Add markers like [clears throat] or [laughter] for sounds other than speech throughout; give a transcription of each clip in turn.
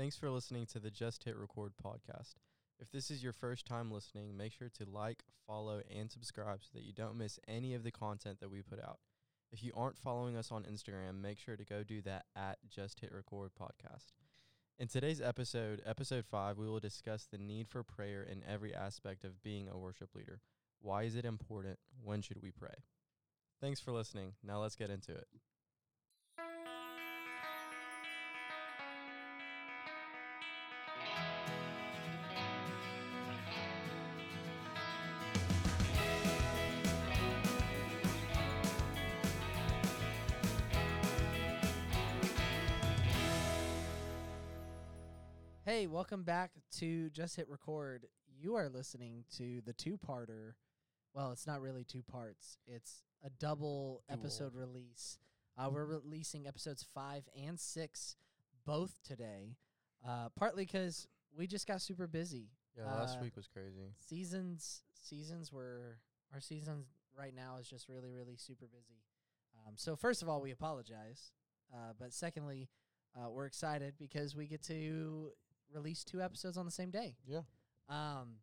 Thanks for listening to the Just Hit Record podcast. If this is your first time listening, make sure to like, follow, and subscribe so that you don't miss any of the content that we put out. If you aren't following us on Instagram, make sure to go do that at Just Hit Record podcast. In today's episode, episode 5, we will discuss the need for prayer in every aspect of being a worship leader. Why is it important? When should we pray? Thanks for listening. Now let's get into it. Hey, welcome back to Just Hit Record. You are listening to the two parter. Well, it's not really two parts, it's a double Dual. episode release. Uh, we're releasing episodes five and six both today, uh, partly because we just got super busy. Yeah, last Uh, week was crazy. Seasons, seasons were, our seasons right now is just really, really super busy. Um, so, first of all, we apologize. Uh, but secondly, uh, we're excited because we get to release two episodes on the same day. Yeah. Um,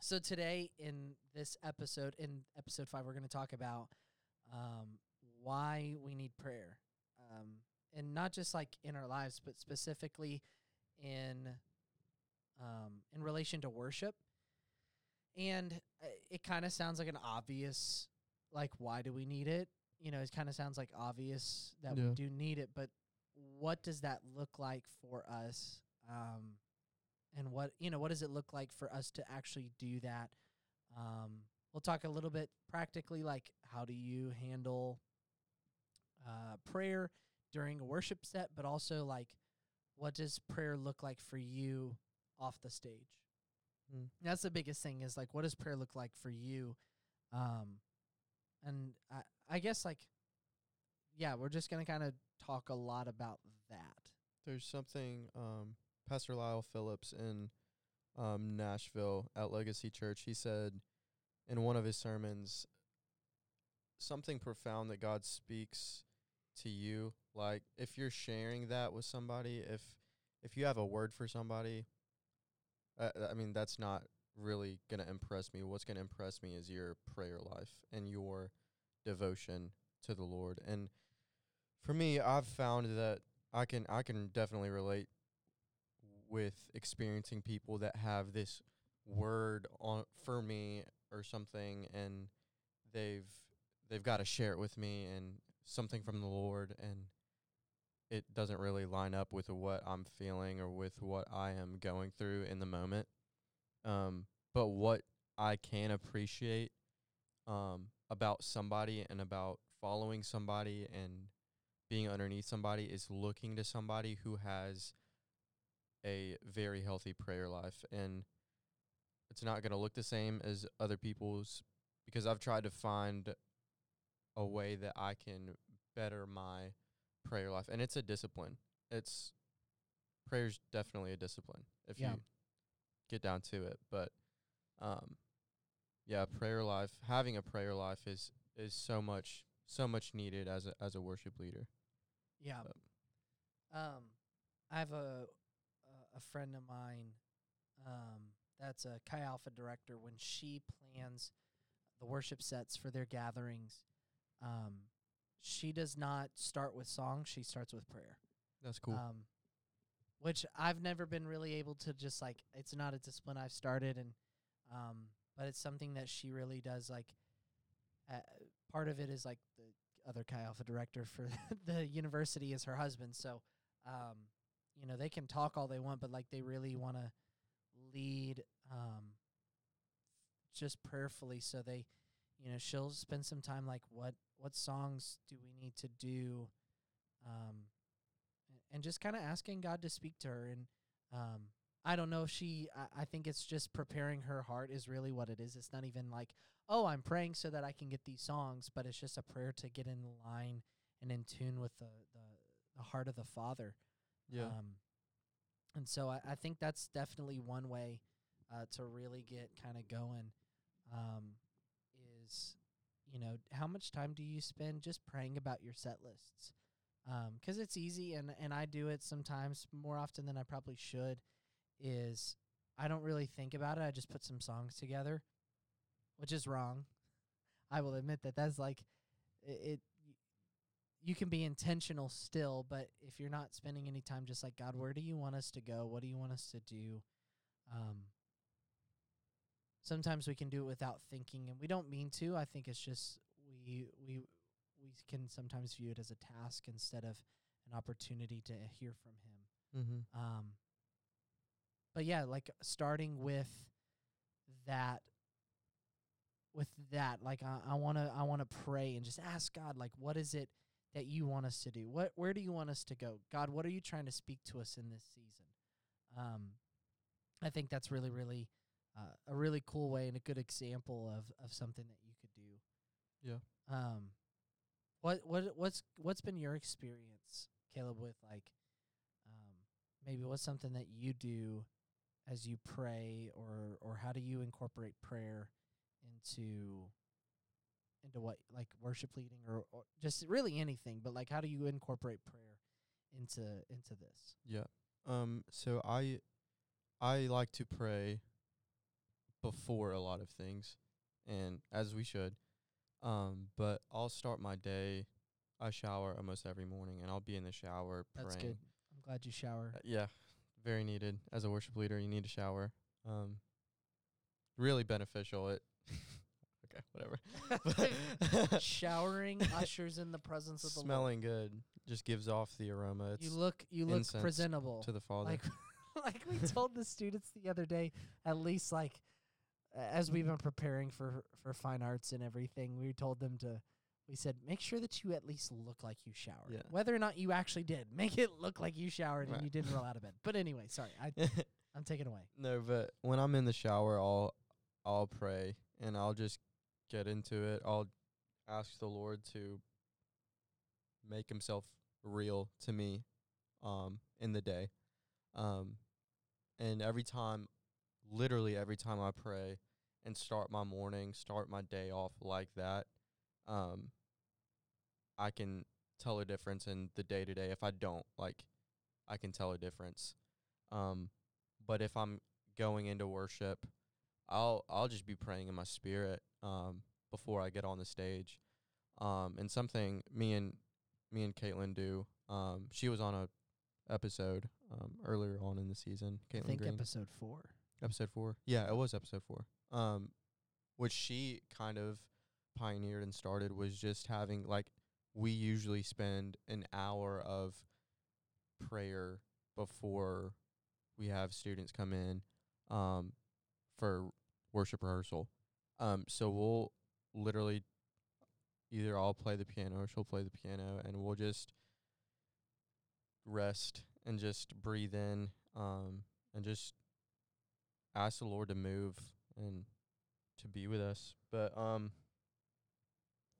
so today in this episode, in episode five, we're going to talk about um, why we need prayer, um, and not just like in our lives, but specifically in um, in relation to worship. And uh, it kind of sounds like an obvious, like, why do we need it? You know, it kind of sounds like obvious that Yeah. we do need it, but what does that look like for us? Um, and what you know, what does it look like for us to actually do that? Um, we'll talk a little bit practically, like how do you handle uh, prayer during a worship set, but also like what does prayer look like for you off the stage? Mm. That's the biggest thing is like what does prayer look like for you? Um, and I I guess like yeah, we're just gonna kind of talk a lot about that. There's something um, Pastor Lyle Phillips in um, Nashville at Legacy Church. He said in one of his sermons something profound that God speaks to you. Like if you're sharing that with somebody, if if you have a word for somebody, uh, I mean that's not really gonna impress me. What's gonna impress me is your prayer life and your devotion to the Lord. And for me, I've found that I can I can definitely relate with experiencing people that have this word on for me or something and they've they've got to share it with me and something from the Lord and it doesn't really line up with what I'm feeling or with what I am going through in the moment. Um but what I can appreciate um about somebody and about following somebody and being underneath somebody is looking to somebody who has a very healthy prayer life and it's not going to look the same as other people's because I've tried to find a way that I can better my prayer life and it's a discipline. It's prayer's definitely a discipline if Yeah. you get down to it, but um yeah, prayer life, having a prayer life is is so much so much needed as a as a worship leader. Yeah. But- Um, I have a a- friend of mine um, that's a Chi Alpha director. When she plans the worship sets for their gatherings, um, she does not start with songs. She starts with prayer. That's cool. Um, which I've never been really able to just like. It's not a discipline I've started, and um, but it's something that she really does. Like, uh, part of it is like the other Chi Alpha director for [laughs] the university is her husband, so um, you know they can talk all they want, but like they really want to lead um, just prayerfully. So they, you know, she'll spend some time like what what songs do we need to do, um, and just kind of asking God to speak to her. And um, I don't know if she. I, I think it's just preparing her heart is really what it is. It's not even like, oh, I'm praying so that I can get these songs, but it's just a prayer to get in line and in tune with the the, the heart of the Father. Yeah. Um, and so I, I think that's definitely one way uh, to really get kind of going. Um, is you know how much time do you spend just praying about your set lists? Um 'cause it's easy and and I do it sometimes more often than I probably should. Is I don't really think about it. I just put some songs together, which is wrong. I will admit that that's like it. You can be intentional still, but if you're not spending any time, just like God, where do you want us to go? What do you want us to do? Um, sometimes we can do it without thinking, and we don't mean to. I think it's just we we we can sometimes view it as a task instead of an opportunity to hear from Him. Mm-hmm. Um, but yeah, like starting with that, with that, like I, I wanna, I wanna pray and just ask God, like, what is it that you want us to do? What, where do you want us to go? God, what are you trying to speak to us in this season? Um, I think that's really, really, uh, a really cool way and a good example of of something that you could do. Yeah. Um, what what what's what's been your experience, Caleb, with like, um, maybe what's something that you do as you pray, or or how do you incorporate prayer into into what like worship leading or, or just really anything, but like how do you incorporate prayer into into this? Yeah. Um. So I, I like to pray before a lot of things, and as we should. Um. But I'll start my day. I shower almost every morning, and I'll be in the shower That's praying. good. I'm glad you shower. Uh, yeah, very needed as a worship leader. You need a shower. Um. Really beneficial. It. [laughs] okay. Whatever. [laughs] Showering [laughs] ushers in the presence of the Lord. Smelling good just gives off the aroma. It's You look you look incense presentable. to the Father. like [laughs] like we told the students the other day at least like a- as we've been preparing for for fine arts and everything we told them to we said make sure that you at least look like you showered Yeah. whether or not you actually did make it look like you showered Right. and you didn't roll out of bed but anyway sorry i i'm taking away No, but when I'm in the shower, I'll I'll pray and I'll just get into it. I'll ask the Lord to make Himself real to me, um, in the day, um, and every time, literally every time I pray and start my morning, start my day off like that, um, I can tell a difference in the day to day. If I don't, like, I can tell a difference. Um, but if I'm going into worship, I'll I'll just be praying in my spirit um before I get on the stage. Um and something me and me and Caitlin do. Um she was on a episode um earlier on in the season. i Caitlin think Green. episode four episode 4. Yeah, it was episode 4. Um which she kind of pioneered and started was just having like we usually spend an hour of prayer before we have students come in um for worship rehearsal. Um so we'll literally either I'll play the piano or she'll play the piano and we'll just rest and just breathe in um and just ask the Lord to move and to be with us. But um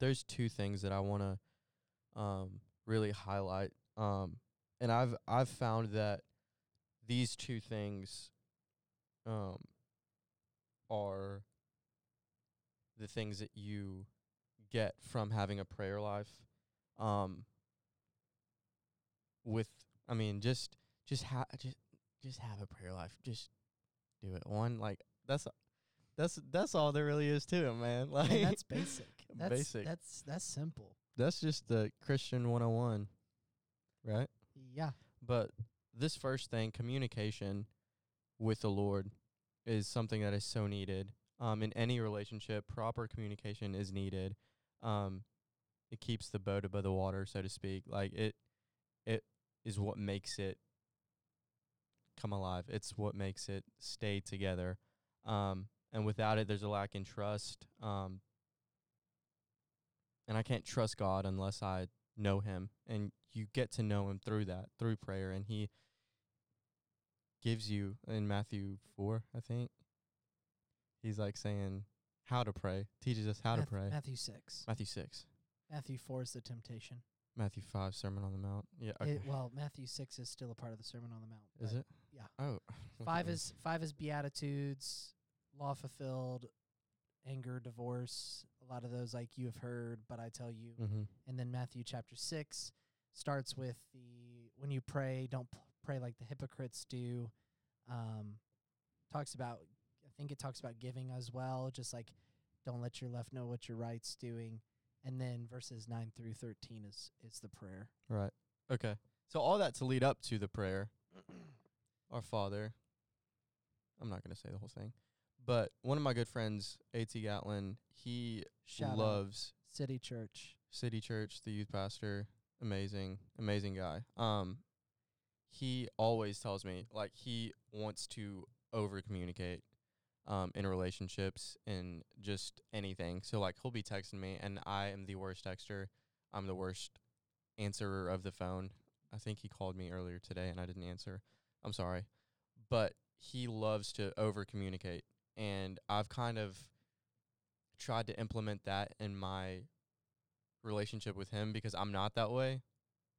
there's two things that I want to um really highlight um and I've I've found that these two things um are the things that you get from having a prayer life um with I mean just just ha- just just have a prayer life. Just do it. One like that's that's that's all there really is to it man. [laughs] Like that's basic. [laughs] That's Basic. that's that's simple. That's just the Christian 101 right? Yeah. But this first thing communication with the Lord is something that is so needed um in any relationship proper communication is needed um it keeps the boat above the water so to speak like it it is what makes it come alive it's what makes it stay together um and without it there's a lack in trust um and I can't trust God unless I know him and you get to know him through that through prayer and he gives you in Matthew 4 I think he's like saying how to pray teaches us how to pray matthew 6 Matthew 6 matthew 4 is the temptation Matthew 5 Sermon on the Mount yeah okay It, well, Matthew six is still a part of the Sermon on the Mount. is it yeah. oh [laughs] Five is five is beatitudes, law fulfilled, anger, divorce. A lot of those like you have heard, but I tell you. mhm And then Matthew chapter six starts with the when you pray, don't p- pray like the hypocrites do. Um, talks about, I think it talks about giving as well, just like don't let your left know what your right's doing. And then verses nine through thirteen is is the prayer. Right. Okay. So all that to lead up to the prayer, [clears throat] our Father. I'm not going to say the whole thing, but one of my good friends, A.T. Gatlin, he Shout loves City Church. City Church, the youth pastor, amazing, amazing guy. Um, he always tells me like he wants to over communicate, um, in relationships and just anything. So like he'll be texting me, and I am the worst texter. I'm the worst answerer of the phone. I think he called me earlier today, and I didn't answer. I'm sorry, but he loves to over communicate, and I've kind of tried to implement that in my relationship with him because I'm not that way,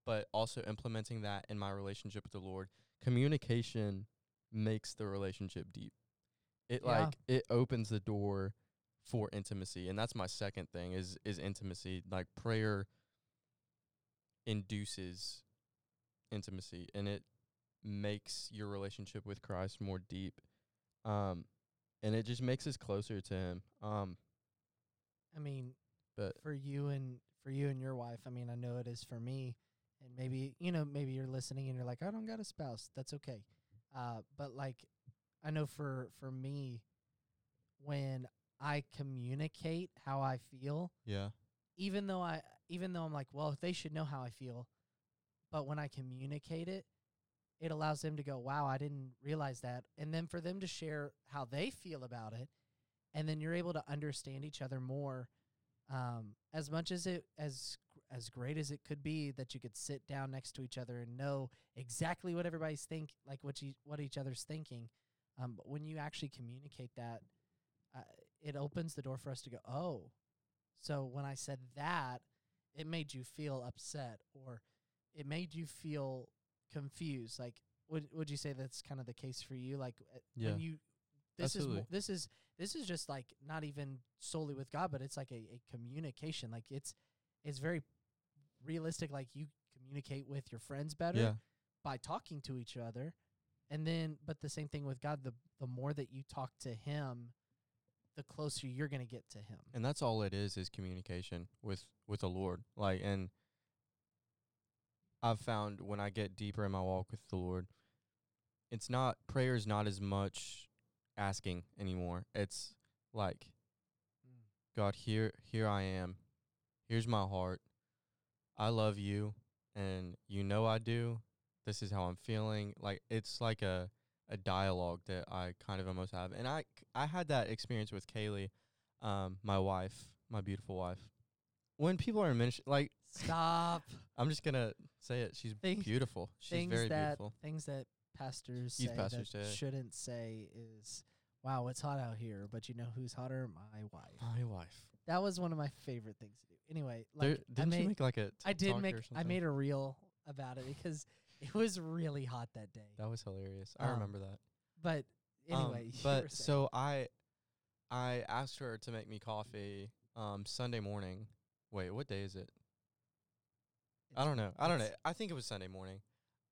but also implementing that in my relationship with the Lord. Communication makes the relationship deep. It Yeah. like it opens the door for intimacy, and that's my second thing is is intimacy. Like prayer induces intimacy, and it makes your relationship with Christ more deep. Um, and it just makes us closer to Him. Um, I mean, but for you and for you and your wife, I mean, I know it is for me. And maybe you know, maybe you're listening and you're like, I don't got a spouse. That's okay. Uh, but like, I know for for me, when I communicate how I feel, yeah, even though I even though I'm like, well, they should know how I feel, but when I communicate it, it allows them to go, wow, I didn't realize that, and then for them to share how they feel about it, and then you're able to understand each other more. Um, as much as it as as great as it could be that you could sit down next to each other and know exactly what everybody's think like what you what each other's thinking, um, but when you actually communicate that, uh, it opens the door for us to go, oh, so when I said that, it made you feel upset or it made you feel confused. Like, would would you say that's kind of the case for you? Like, uh, yeah. when you this is Absolutely. mo- this is this is just like not even solely with God, but it's like a, a communication. Like it's it's very realistic. Like you communicate with your friends better yeah. by talking to each other, and then but the same thing with God. The the more that you talk to Him, the closer you're gonna get to Him. and that's all it is is communication with with the lord like and i've found when i get deeper in my walk with the lord it's not prayer is not as much asking anymore it's like mm. god here here i am here's my heart i love you and you know i do this is how i'm feeling like it's like a a dialogue that i kind of almost have and i c- i had that experience with kaylee um, my wife, my beautiful wife. When people are in ministry, like Stop [laughs] I'm just gonna say it, she's Things- beautiful. She's very that beautiful. things that pastors Youth say pastors that say. shouldn't say is, "Wow, it's hot out here," but you know who's hotter? My wife. My wife. That was one of my favorite things to do. Anyway, like I didn't made, you make like a? I did make I made a reel about it because it was really hot that day. That was hilarious. I Um, remember that. But Um, anyway, [laughs] were but so I, I asked her to make me coffee. Um, Sunday morning. Wait, what day is it? I don't know. I don't know. I think it was Sunday morning.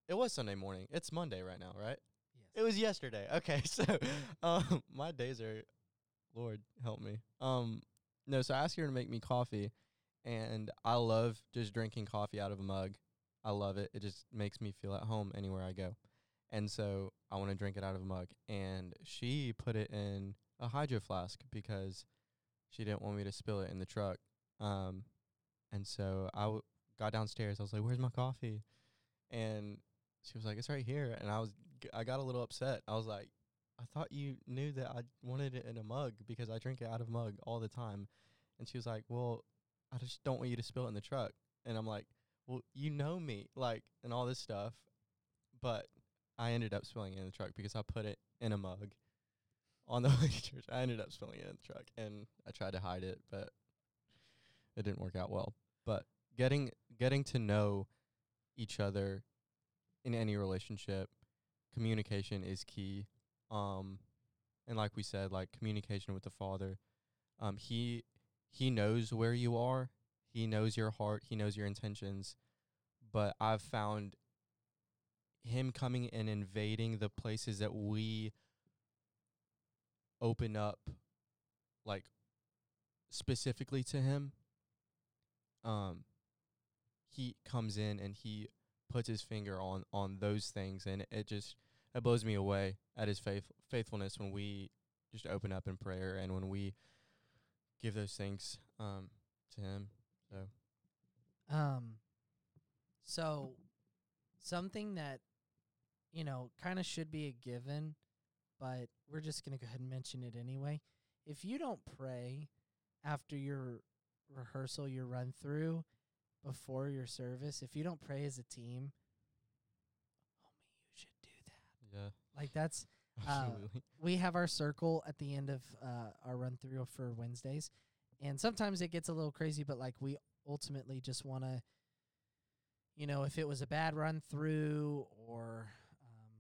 It was Sunday morning. It's Monday right now, right? Yes. It was yesterday. [laughs] Okay, so um my days are Lord help me. Um no, so I asked her to make me coffee and I love just drinking coffee out of a mug. I love it. It just makes me feel at home anywhere I go. And so I want to drink it out of a mug and she put it in a hydro flask because she didn't want me to spill it in the truck. Um and so I w- got downstairs. I was like, "Where's my coffee?" And she was like, "It's right here." And I was g- I got a little upset. I was like, "I thought you knew that I wanted it in a mug because I drink it out of mug all the time." And she was like, "Well, I just don't want you to spill it in the truck." And I'm like, "Well, you know me, like, and all this stuff." But I ended up spilling it in the truck because I put it in a mug on the way to church. I ended up spilling it in the truck, and I tried to hide it, but it didn't work out well. But getting getting to know each other in any relationship, communication is key. Um, and like we said, like communication with the Father, um, he he knows where you are, he knows your heart, he knows your intentions, but I've found him coming and invading the places that we open up like specifically to him um he comes in and he puts his finger on on those things. And it just it blows me away at his faith faithfulness when we just open up in prayer and when we give those things um to him so Um, so something that you know kind of should be a given, but we're just gonna go ahead and mention it anyway. If you don't pray after your rehearsal, your run through, before your service, if you don't pray as a team, homie, you should do that. yeah Like that's [laughs] Uh, we have our circle at the end of uh, our run through for Wednesdays, and sometimes it gets a little crazy. But like we ultimately just want to, you know, if it was a bad run through or, um,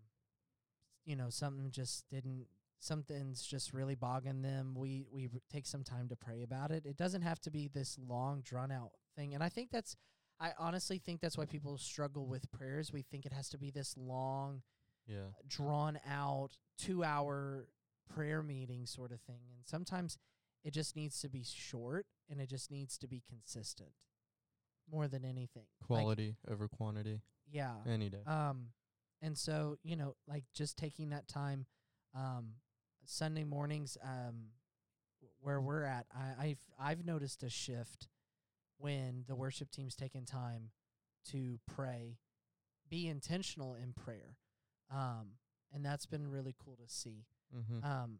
you know, something just didn't, something's just really bogging them. We we r- take some time to pray about it. It doesn't have to be this long drawn out thing, and I think that's. I honestly think that's why people struggle with prayers. We think it has to be this long yeah drawn out two hour prayer meeting sort of thing. And sometimes it just needs to be short and it just needs to be consistent more than anything. Like, quality over quantity yeah. any day Um, and so, you know, like just taking that time, um, Sunday mornings, um, where we're at, I, I've, I've noticed a shift when the worship team's taking time to pray, be intentional in prayer. Um, and that's been really cool to see. mm-hmm. Um,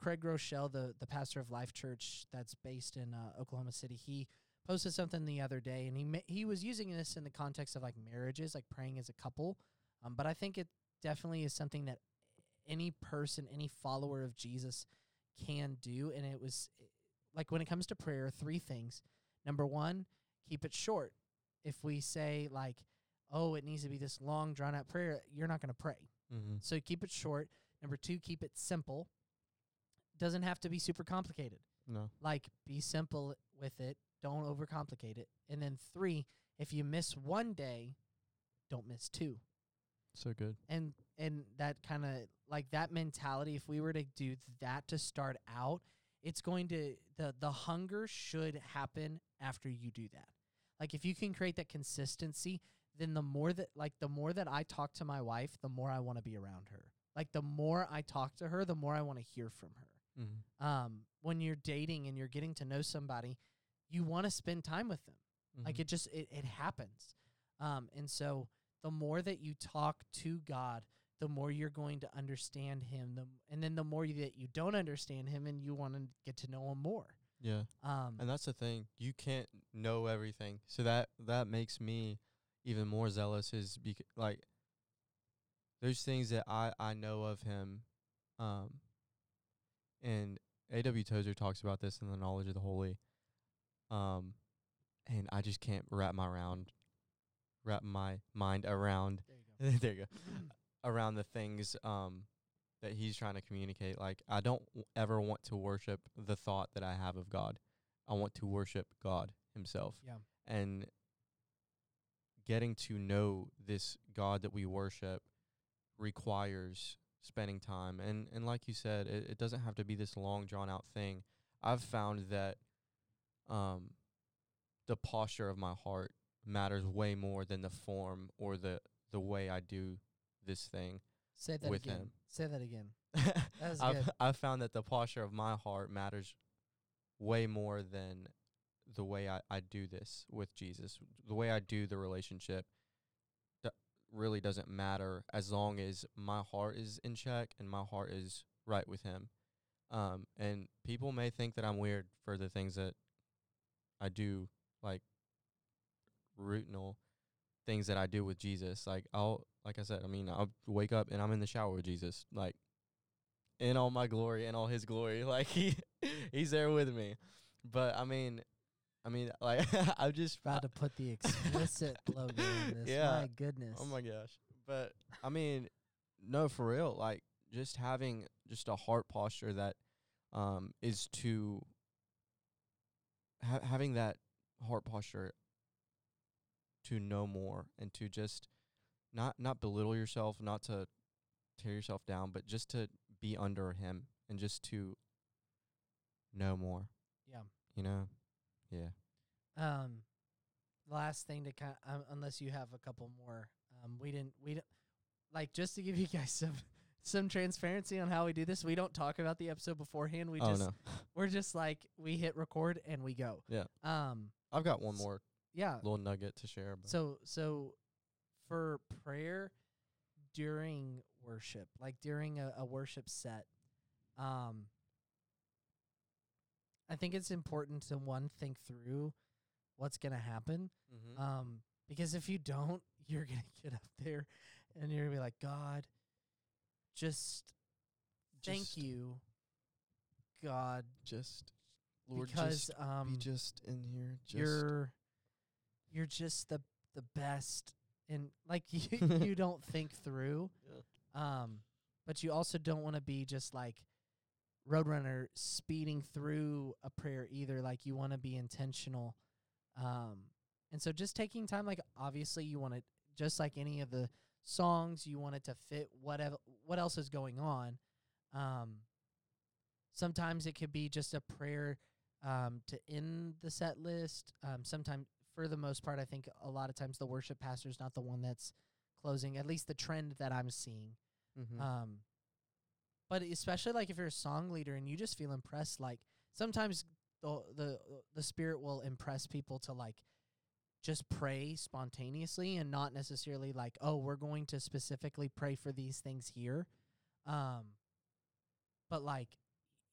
Craig Groeschel, the the pastor of Life Church that's based in uh, Oklahoma City, he posted something the other day, and he he was using this in the context of like marriages, like praying as a couple. Um, but I think it definitely is something that any person, any follower of Jesus can do, and it was like when it comes to prayer, three things. Number one, keep it short. If we say like, "Oh, it needs to be this long, drawn out prayer," you're not going to pray. mm-hmm. So keep it short. Number two, keep it simple. Doesn't have to be super complicated. no Like be simple with it. Don't overcomplicate it. And then three, if you miss one day, don't miss two. so good And and that kind of like that mentality. If we were to do that to start out, it's going to the the hunger should happen after you do that. Like if you can create that consistency, then the more that like the more that I talk to my wife, the more I want to be around her. Like the more I talk to her, the more I want to hear from her. mm-hmm. Um, when you're dating and you're getting to know somebody, you want to spend time with them. Like Mm-hmm. it just it, it happens. Um, and so the more that you talk to God, the more you're going to understand him. The and then the more you, that you don't understand him and you want to get to know him more. yeah Um, And that's the thing. You can't know everything. So that that makes me even more zealous is bec- like there's things that I I know of him um and A.W. Tozer talks about this in the knowledge of the holy. Um and I just can't wrap my round, wrap my mind around there you go. [laughs] there you go [clears throat] around the things um that he's trying to communicate like i don't w- ever want to worship the thought that i have of god i want to worship god himself yeah. and getting to know this god that we worship requires spending time and and like you said it, it doesn't have to be this long drawn out thing i've found that um the posture of my heart matters way more than the form or the the way i do this thing Say that with again. him. Say that again. That's [laughs] I've. I've found that the posture of my heart matters way more than the way I, I do this with Jesus. The way I do the relationship really doesn't matter as long as my heart is in check and my heart is right with him. Um and people may think that I'm weird for the things that I do like routinal things that I do with Jesus. Like I'll like I said, I mean, I'll wake up and I'm in the shower with Jesus. Like in all my glory and all his glory. [laughs] Like he he's there with me. But I mean I mean [laughs] like [laughs] I'm just About to put the explicit [laughs] logo on this. Yeah. My goodness. Oh my gosh. But I mean, no, for real. Like just having just a heart posture that um is to ha- having that heart posture to know more and to just not not belittle yourself, not to tear yourself down, but just to be under him and just to know more. Yeah. You know? Yeah. Um, last thing to kind, um, unless you have a couple more, um, we didn't, we don't, like just to give you guys [laughs] some some transparency on how we do this. We don't talk about the episode beforehand. We oh just no. [laughs] we're just like we hit record and we go. Yeah. Um. I've got one more Yeah. little nugget to share. But So so for prayer during worship, like during a, a worship set, um I think it's important to one think through what's gonna happen. Mhm. Um because if you don't, [laughs] you're gonna get up there and you're gonna be like, God, just thank Just- you, God, just Lord because just um be just in here. Just you're you're just the the best and like [laughs] you [laughs] you don't think through um but you also don't want to be just like roadrunner speeding through a prayer either like you want to be intentional um and so just taking time like obviously you want to just like any of the songs you want it to fit whatever what else is going on um sometimes it could be just a prayer um, to end the set list. Um, sometimes, for the most part, I think a lot of times the worship pastor is not the one that's closing. At least the trend that I'm seeing. Mhm. Um, but especially like if you're a song leader and you just feel impressed, like sometimes the the the spirit will impress people to like just pray spontaneously and not necessarily like oh we're going to specifically pray for these things here. Um but like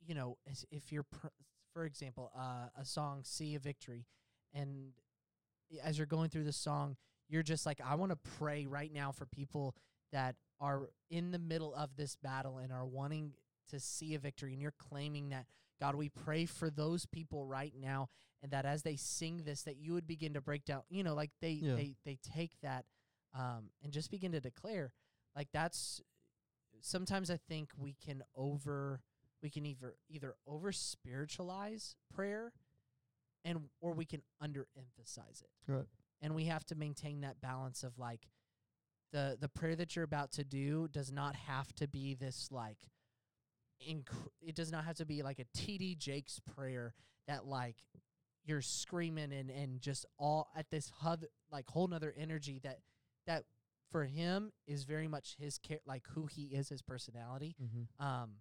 you know if you're pr- for example uh a song See A Victory and as you're going through the song you're just like i want to pray right now for people that are in the middle of this battle and are wanting to see a victory and you're claiming that god we pray for those people right now and that as they sing this that you would begin to break down you know like they Yeah. they they take that um and just begin to declare like that's sometimes i think we can over we can either either over spiritualize prayer and or we can underemphasize it Right. and we have to maintain that balance of like the the prayer that you're about to do does not have to be this like inc- it does not have to be like a TD Jakes prayer that like you're screaming and and just all at this hub like whole nother energy that that for him is very much his care like who he is his personality Mm-hmm. um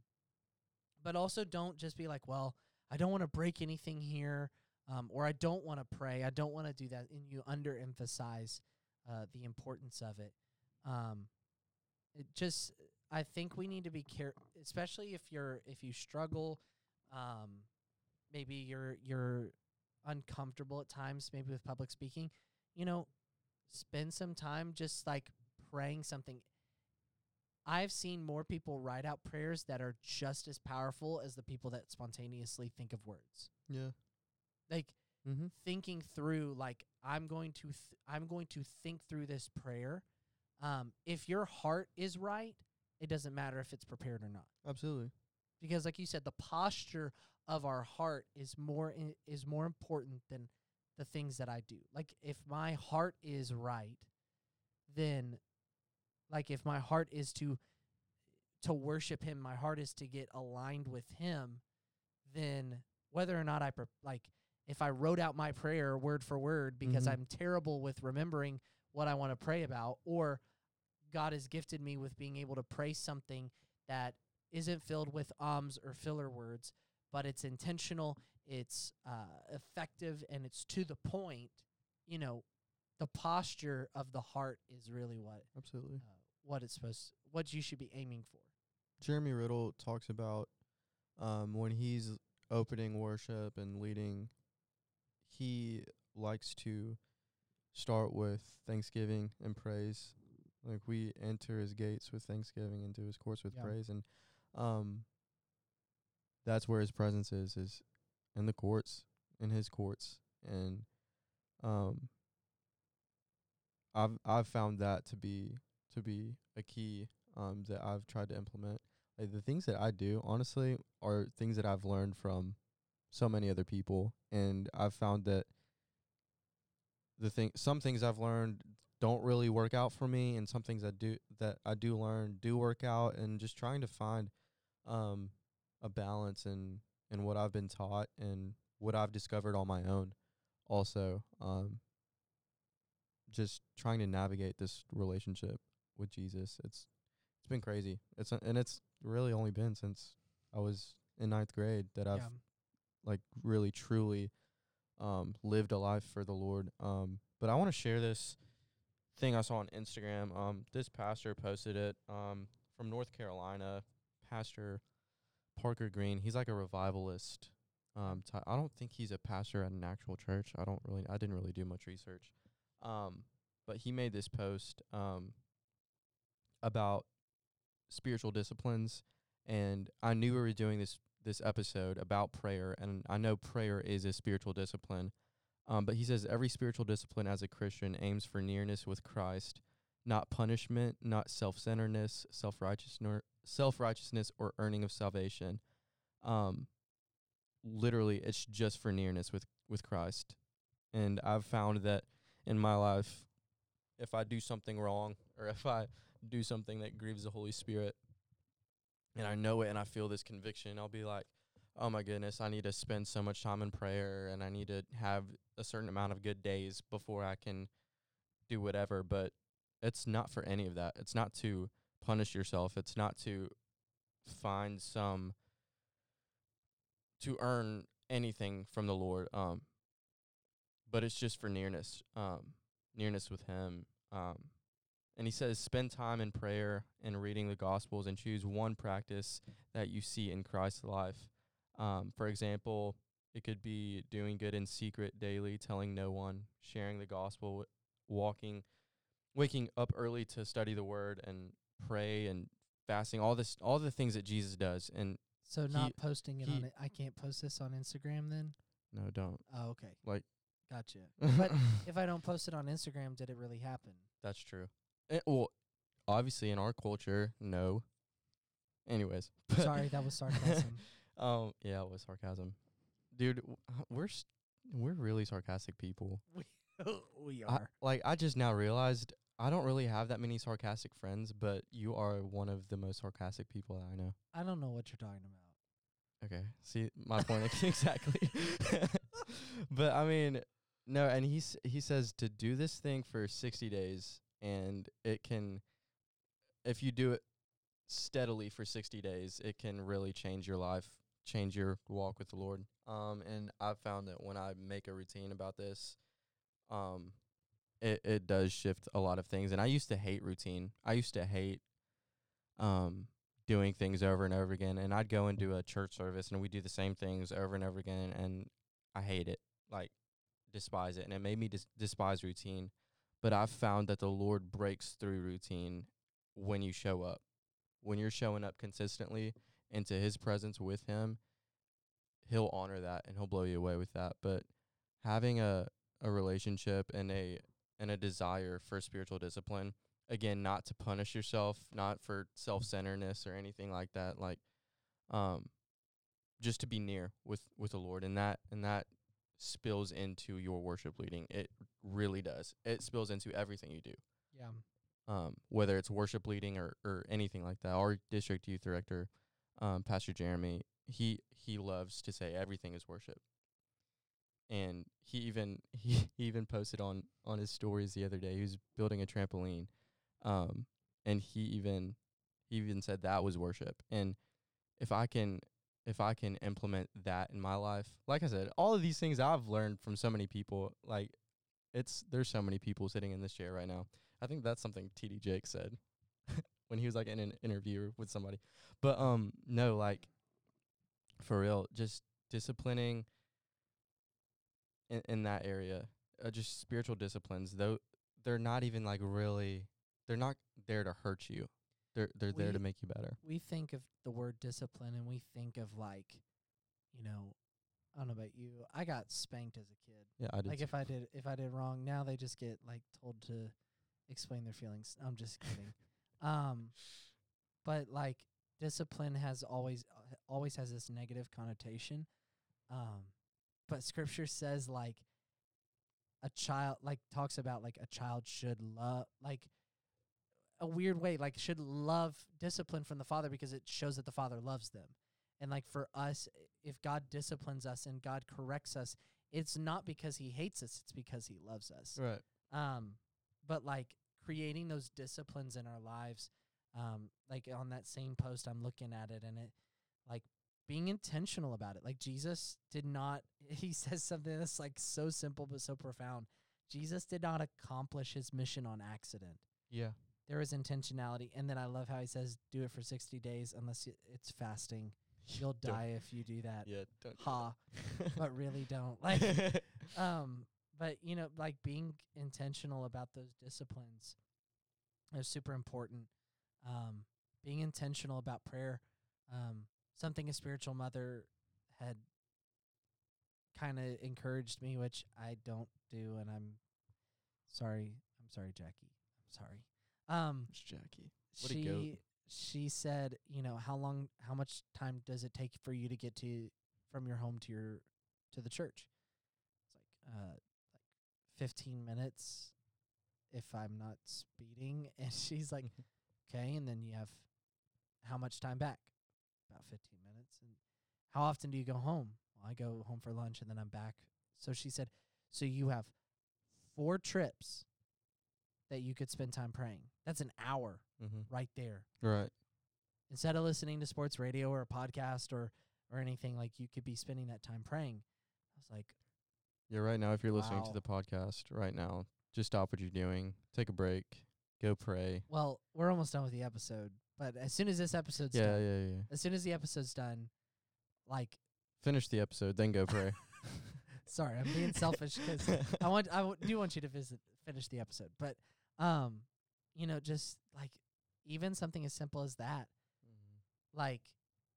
but also don't just be like well i don't want to break anything here um or i don't want to pray i don't want to do that and you underemphasize uh the importance of it um it just i think we need to be care especially if you're if you struggle um maybe you're you're uncomfortable at times maybe with public speaking you know spend some time just like praying something I've seen more people write out prayers that are just as powerful as the people that spontaneously think of words. Yeah. Like Mm-hmm. thinking through like I'm going to th- I'm going to think through this prayer. Um if your heart is right, it doesn't matter if it's prepared or not. Absolutely. Because like you said the posture of our heart is more is more important than the things that I do. Like if my heart is right, then like if my heart is to to worship him, my heart is to get aligned with him, then whether or not I pre- like if I wrote out my prayer word for word because Mhm. I'm terrible with remembering what I want to pray about or God has gifted me with being able to pray something that isn't filled with ums or filler words, but it's intentional, it's uh, effective, and it's to the point. You know, the posture of the heart is really what Absolutely. uh, what it's supposed, what you should be aiming for. Jeremy Riddle talks about um, when he's opening worship and leading, he likes to start with thanksgiving and praise. Like we enter his gates with thanksgiving, and into his courts with Yeah. praise, and um, that's where his presence is is in the courts, in his courts, and um, I've I've found that to be to be a key um that I've tried to implement. Like the things that I do, honestly, are things that I've learned from so many other people, and I've found that the thing some things I've learned don't really work out for me and some things I do that I do learn do work out and just trying to find um a balance in in what I've been taught and what I've discovered on my own also um just trying to navigate this relationship with Jesus it's it's been crazy it's a, and it's really only been since I was in ninth grade that I've yeah. like really truly um lived a life for the Lord. Um but I want to share this thing I saw on Instagram. Um this pastor posted it um from North Carolina, Pastor Parker Green. He's like a revivalist. Um ty- I don't think he's a pastor at an actual church. I don't really I didn't really do much research. Um but he made this post um about spiritual disciplines and I knew we were doing this this episode about prayer, and I know prayer is a spiritual discipline. Um, but he says every spiritual discipline as a Christian aims for nearness with Christ, not punishment, not self-centeredness, self-righteousness, self-righteousness, or earning of salvation. Um, literally, it's just for nearness with with Christ. And I've found that in my life, if I do something wrong or if I do something that grieves the Holy Spirit, and I know it and I feel this conviction, I'll be like, oh my goodness, I need to spend so much time in prayer and I need to have a certain amount of good days before I can do whatever. But it's not for any of that. It's not to punish yourself, it's not to find some to earn anything from the Lord. Um but it's just for nearness, um, nearness with him. Um and he says, spend time in prayer and reading the Gospels and choose one practice that you see in Christ's life. Um, for example, it could be doing good in secret daily, telling no one, sharing the gospel, walking, waking up early to study the word and pray and fasting, all this, all the things that Jesus does. And So he- not posting it on he- it. I can't post this on Instagram then. no, don't. Oh, okay. Like- gotcha. [laughs] But if I don't post it on Instagram, did it really happen? That's true. Eh, well, obviously in our culture, no. Anyways, [laughs] Sorry, that was sarcasm. Um, yeah, it was sarcasm, dude. w- We're s- we're really sarcastic people. [laughs] we I, are. like I just now realized I don't really have that many sarcastic friends, but you are one of the most sarcastic people that I know. I don't know what you're talking about. Okay, see my point [laughs] [laughs] exactly. but I mean, no, and he's he says to do this thing for sixty days, and it can, if you do it steadily for sixty days, it can really change your life, change your walk with the Lord. Um, and I've found that when I make a routine about this, um, it it does shift a lot of things. And I used to hate routine. I used to hate, um, doing things over and over again. And I'd go and do a church service and we do the same things over and over again, and I hate it, like despise it, and it made me dis- despise routine. But I've found that the Lord breaks through routine when you show up, when you're showing up consistently into His presence with Him. He'll honor that and He'll blow you away with that. But having a a relationship and a and a desire for spiritual discipline again not to punish yourself not for self-centeredness or anything like that like um just to be near with with the lord and that and that spills into your worship leading it really does it spills into everything you do Yeah. um whether it's worship leading or or anything like that our district youth director um pastor jeremy he he loves to say everything is worship. And he even [laughs] he, he even posted on on his stories the other day he was building a trampoline um and he even he even said that was worship. And if i can if i can implement that in my life like i said all of these things i've learned from so many people like it's there's so many people sitting in this chair right now. I think that's something td jake said when he was like in an interview with somebody but um no like for real just disciplining in, in that area uh, just spiritual disciplines though they're not even like really they're not there to hurt you they're they're there to make you better We think of the word discipline and we think of like, you know, I don't know about you. I got spanked as a kid. yeah i did like if I did if I did wrong, now they just get like told to explain their feelings. I'm just kidding. [laughs] um but like discipline has always uh, always has this negative connotation. Um but scripture says like a child like talks about like a child should love like a weird way like should love discipline from the father because it shows that the father loves them and like for us if god disciplines us and god corrects us it's not because he hates us it's because he loves us Right. um but like creating those disciplines in our lives um like on that same post i'm looking at it and it like being intentional about it. Like jesus did not [laughs] he says something that's like so simple but so profound. Jesus did not accomplish his mission on accident. Yeah. there was intentionality. And then i love how he says do it for 60 days unless y- it's fasting. [laughs] You'll die if you do that. Yeah. Ha. but really [laughs] don't. Like um but you know like being intentional about those disciplines is super important um being intentional about prayer um something a spiritual mother had kind of encouraged me which i don't do and i'm sorry i'm sorry jackie i'm sorry um It's Jackie. What a goat. she she said you know how long how much time does it take for you to get to from your home to your to the church it's like uh 15 minutes if i'm not speeding [laughs] and she's like [laughs] okay and then you have how much time back? About 15 minutes and how often do you go home? Well i go home for lunch and then i'm back. So she said so you have four trips that you could spend time praying. That's an hour mm-hmm. right there. Right. instead of listening to sports radio or a podcast or or anything like you could be spending that time praying. I was like Yeah. Right now, if you're listening to the podcast right now, just stop what you're doing, take a break, go pray. well we're almost done with the episode but as soon as this episode's Yeah. done Yeah. Yeah. as soon as the episode's done like Finish the episode, then go pray. [laughs] sorry i'm being selfish 'cause [laughs] I want I w- do want you to visit finish the episode, but um, you know, just like even something as simple as that, like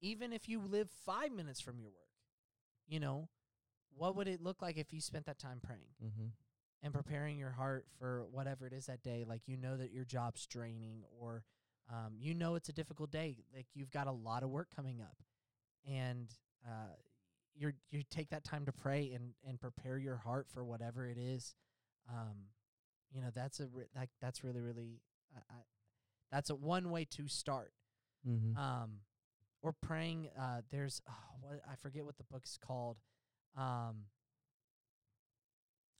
even if you live five minutes from your work, you know, what would it look like if you spent that time praying Mm-hmm. and preparing your heart for whatever it is that day? Like you know that your job's draining, or um, you know it's a difficult day. Like you've got a lot of work coming up, and uh, you're you take that time to pray and and prepare your heart for whatever it is. Um, you know that's a re- like that's really really I, I, that's a one way to start. Mm-hmm. Um, or praying. Uh, there's oh, what I forget what the book's called. Um,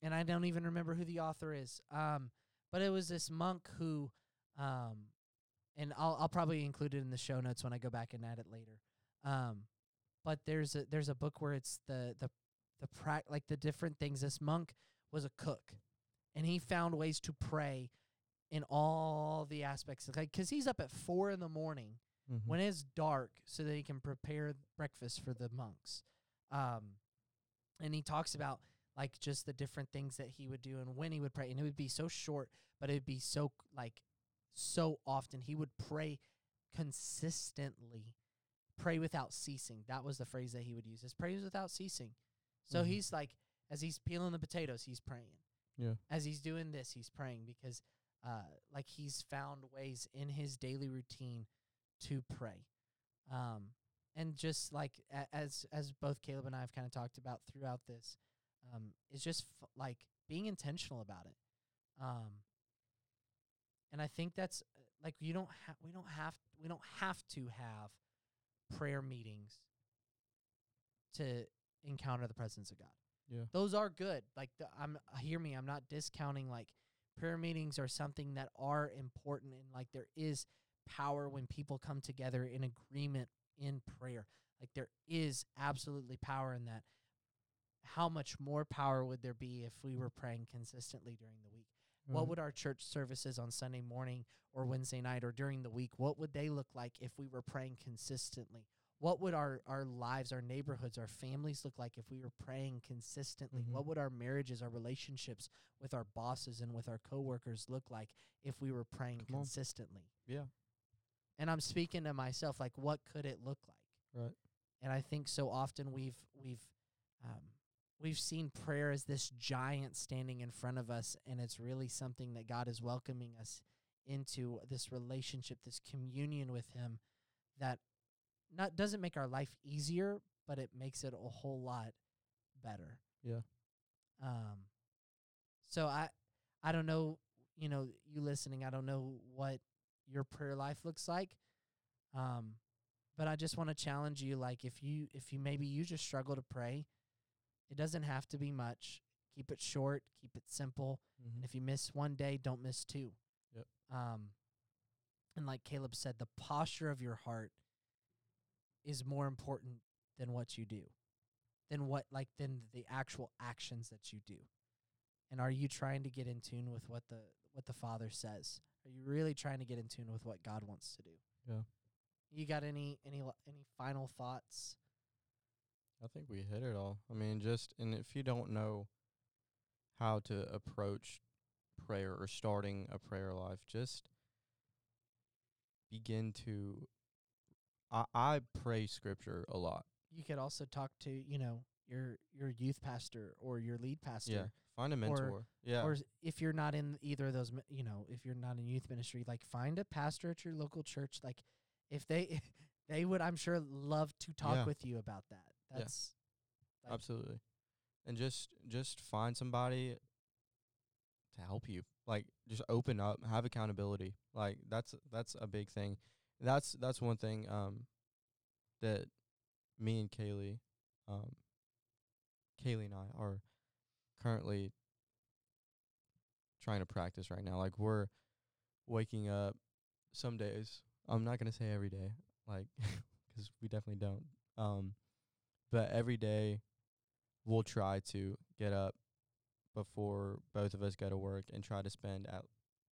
and I don't even remember who the author is. Um, but it was this monk who, um, and I'll I'll probably include it in the show notes when I go back and add it later. Um, but there's a there's a book where it's the the the prac like the different things. This monk was a cook, and he found ways to pray in all the aspects. Like, cause he's up at four in the morning mm-hmm. when it's dark so that he can prepare breakfast for the monks. Um, and he talks about like just the different things that he would do and when he would pray. And it would be so short, but it would be so like so often. He would pray consistently, pray without ceasing. That was the phrase that he would use. Is praise without ceasing. So Mhm. he's like, as he's peeling the potatoes, he's praying. Yeah. As he's doing this, he's praying because, uh, like he's found ways in his daily routine to pray. Um, and just like a- as as both Caleb and I have kind of talked about throughout this, um, is just f- like being intentional about it. Um, and I think that's uh, like you don't ha- we don't have we don't have to have prayer meetings to encounter the presence of God. Yeah. Those are good. Like the, I'm hear me, I'm not discounting like prayer meetings are something that are important and like there is power when people come together in agreement in prayer. Like there is absolutely power in that. How much more power would there be if we were praying consistently during the week? What Mm-hmm. would our church services on Sunday morning or Wednesday night or during the week, what would they look like if we were praying consistently? What would our, our lives, our neighborhoods, our families look like if we were praying consistently? Mhm. What would our marriages, our relationships with our bosses and with our coworkers look like if we were praying Come on. consistently? Yeah. And I'm speaking to myself like what could it look like? Right. And I think so often we've we've um, we've seen prayer as this giant standing in front of us, and it's really something that God is welcoming us into this relationship, this communion with Him, that not doesn't make our life easier, but it makes it a whole lot better. Yeah. Um. So I I don't know, you know, you listening, I don't know what your prayer life looks like. Um but I just want to challenge you like if you if you maybe you just struggle to pray, it doesn't have to be much. Keep it short, keep it simple. And if you miss one day, don't miss two. Yep. Um and like Caleb said, the posture of your heart is more important than what you do. Than what like than the actual actions that you do. And are you trying to get in tune with what the what the Father says? Are you really trying to get in tune with what God wants to do? Yeah. You got any any any final thoughts? I think we hit it all. I mean, just and if you don't know how to approach prayer or starting a prayer life, just begin to. I I pray scripture a lot. You could also talk to, you know, your your youth pastor or your lead pastor. Yeah, find a mentor. yeah, Or if you're not in either of those, you know, if you're not in youth ministry, like find a pastor at your local church. Like if they [laughs] they would, I'm sure, love to talk Yeah. with you about that. Yeah. That's like- absolutely. And just just find somebody to help you. Like just open up, have accountability. Like that's that's a big thing. That's that's one thing um that me and Kaylee um Kaylee and I are currently trying to practice right now. Like we're waking up some days. I'm not to say every day like [laughs] 'cause we definitely don't. Um but every day we'll try to get up before both of us go to work and try to spend at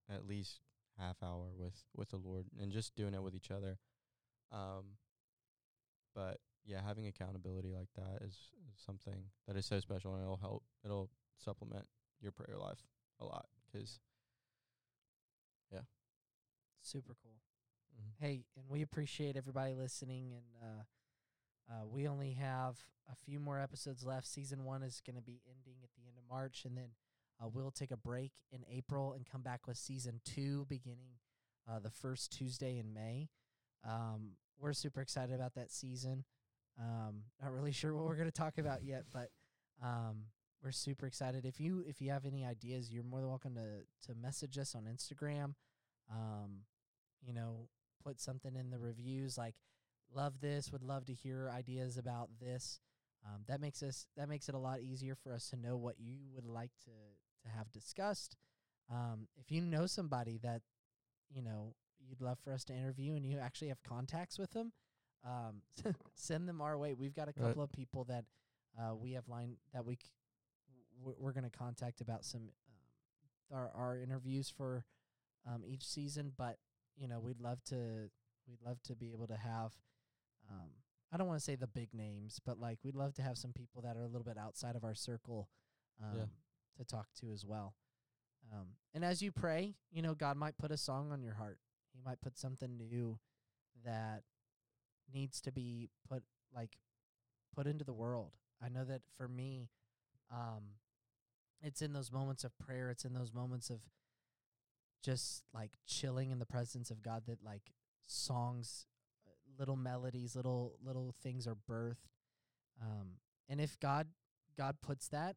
at least half hour with with the Lord and just doing it with each other. Um but yeah, having accountability like that is, is something that is so special and it'll help it'll supplement your prayer life a lot 'cause yeah. super cool. mhm. Hey, and we appreciate everybody listening. And uh, uh, we only have a few more episodes left. Season one is going to be ending at the end of March, and then uh, we'll take a break in April and come back with season two beginning uh, the first Tuesday in May. Um, we're super excited about that season. Um, not really [laughs] sure what we're going to talk about yet, but um, we're super excited. If you if you have any ideas, you're more than welcome to to message us on Instagram. Um, you know, put something in the reviews like love this, would love to hear ideas about this. Um, that makes us that makes it a lot easier for us to know what you would like to to have discussed. Um, if you know somebody that you know you'd love for us to interview and you actually have contacts with them, um, [laughs] send them our way. We've got a Right. couple of people that uh, we have lined that we c- w- we're going to contact about some um, our our interviews for um, each season, but you know we'd love to we'd love to be able to have um, I don't want to say the big names, but like we'd love to have some people that are a little bit outside of our circle um, Yeah. to talk to as well. Um, and as you pray, you know God might put a song on your heart. He might put something new that needs to be put like put into the world. I know that for me, um, it's in those moments of prayer. It's in those moments of just like chilling in the presence of God that like songs, uh, little melodies, little little things are birthed. Um, and if God God puts that,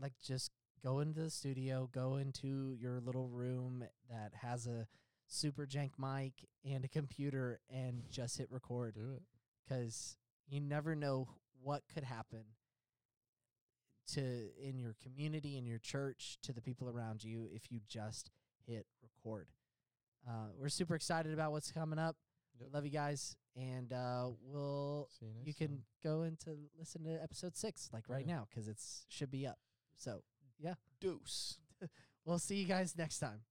like just go into the studio, go into your little room that has a super jank mic and a computer, and just hit record do it. 'cause you never know what could happen to in your community in your church to the people around you if you just hit record uh, we're super excited about what's coming up Yep. love you guys and uh, we'll See you next you can time. go into listen to episode six like right Yeah. now 'cause it's should be up so yeah, Deuce. [laughs] we'll see you guys next time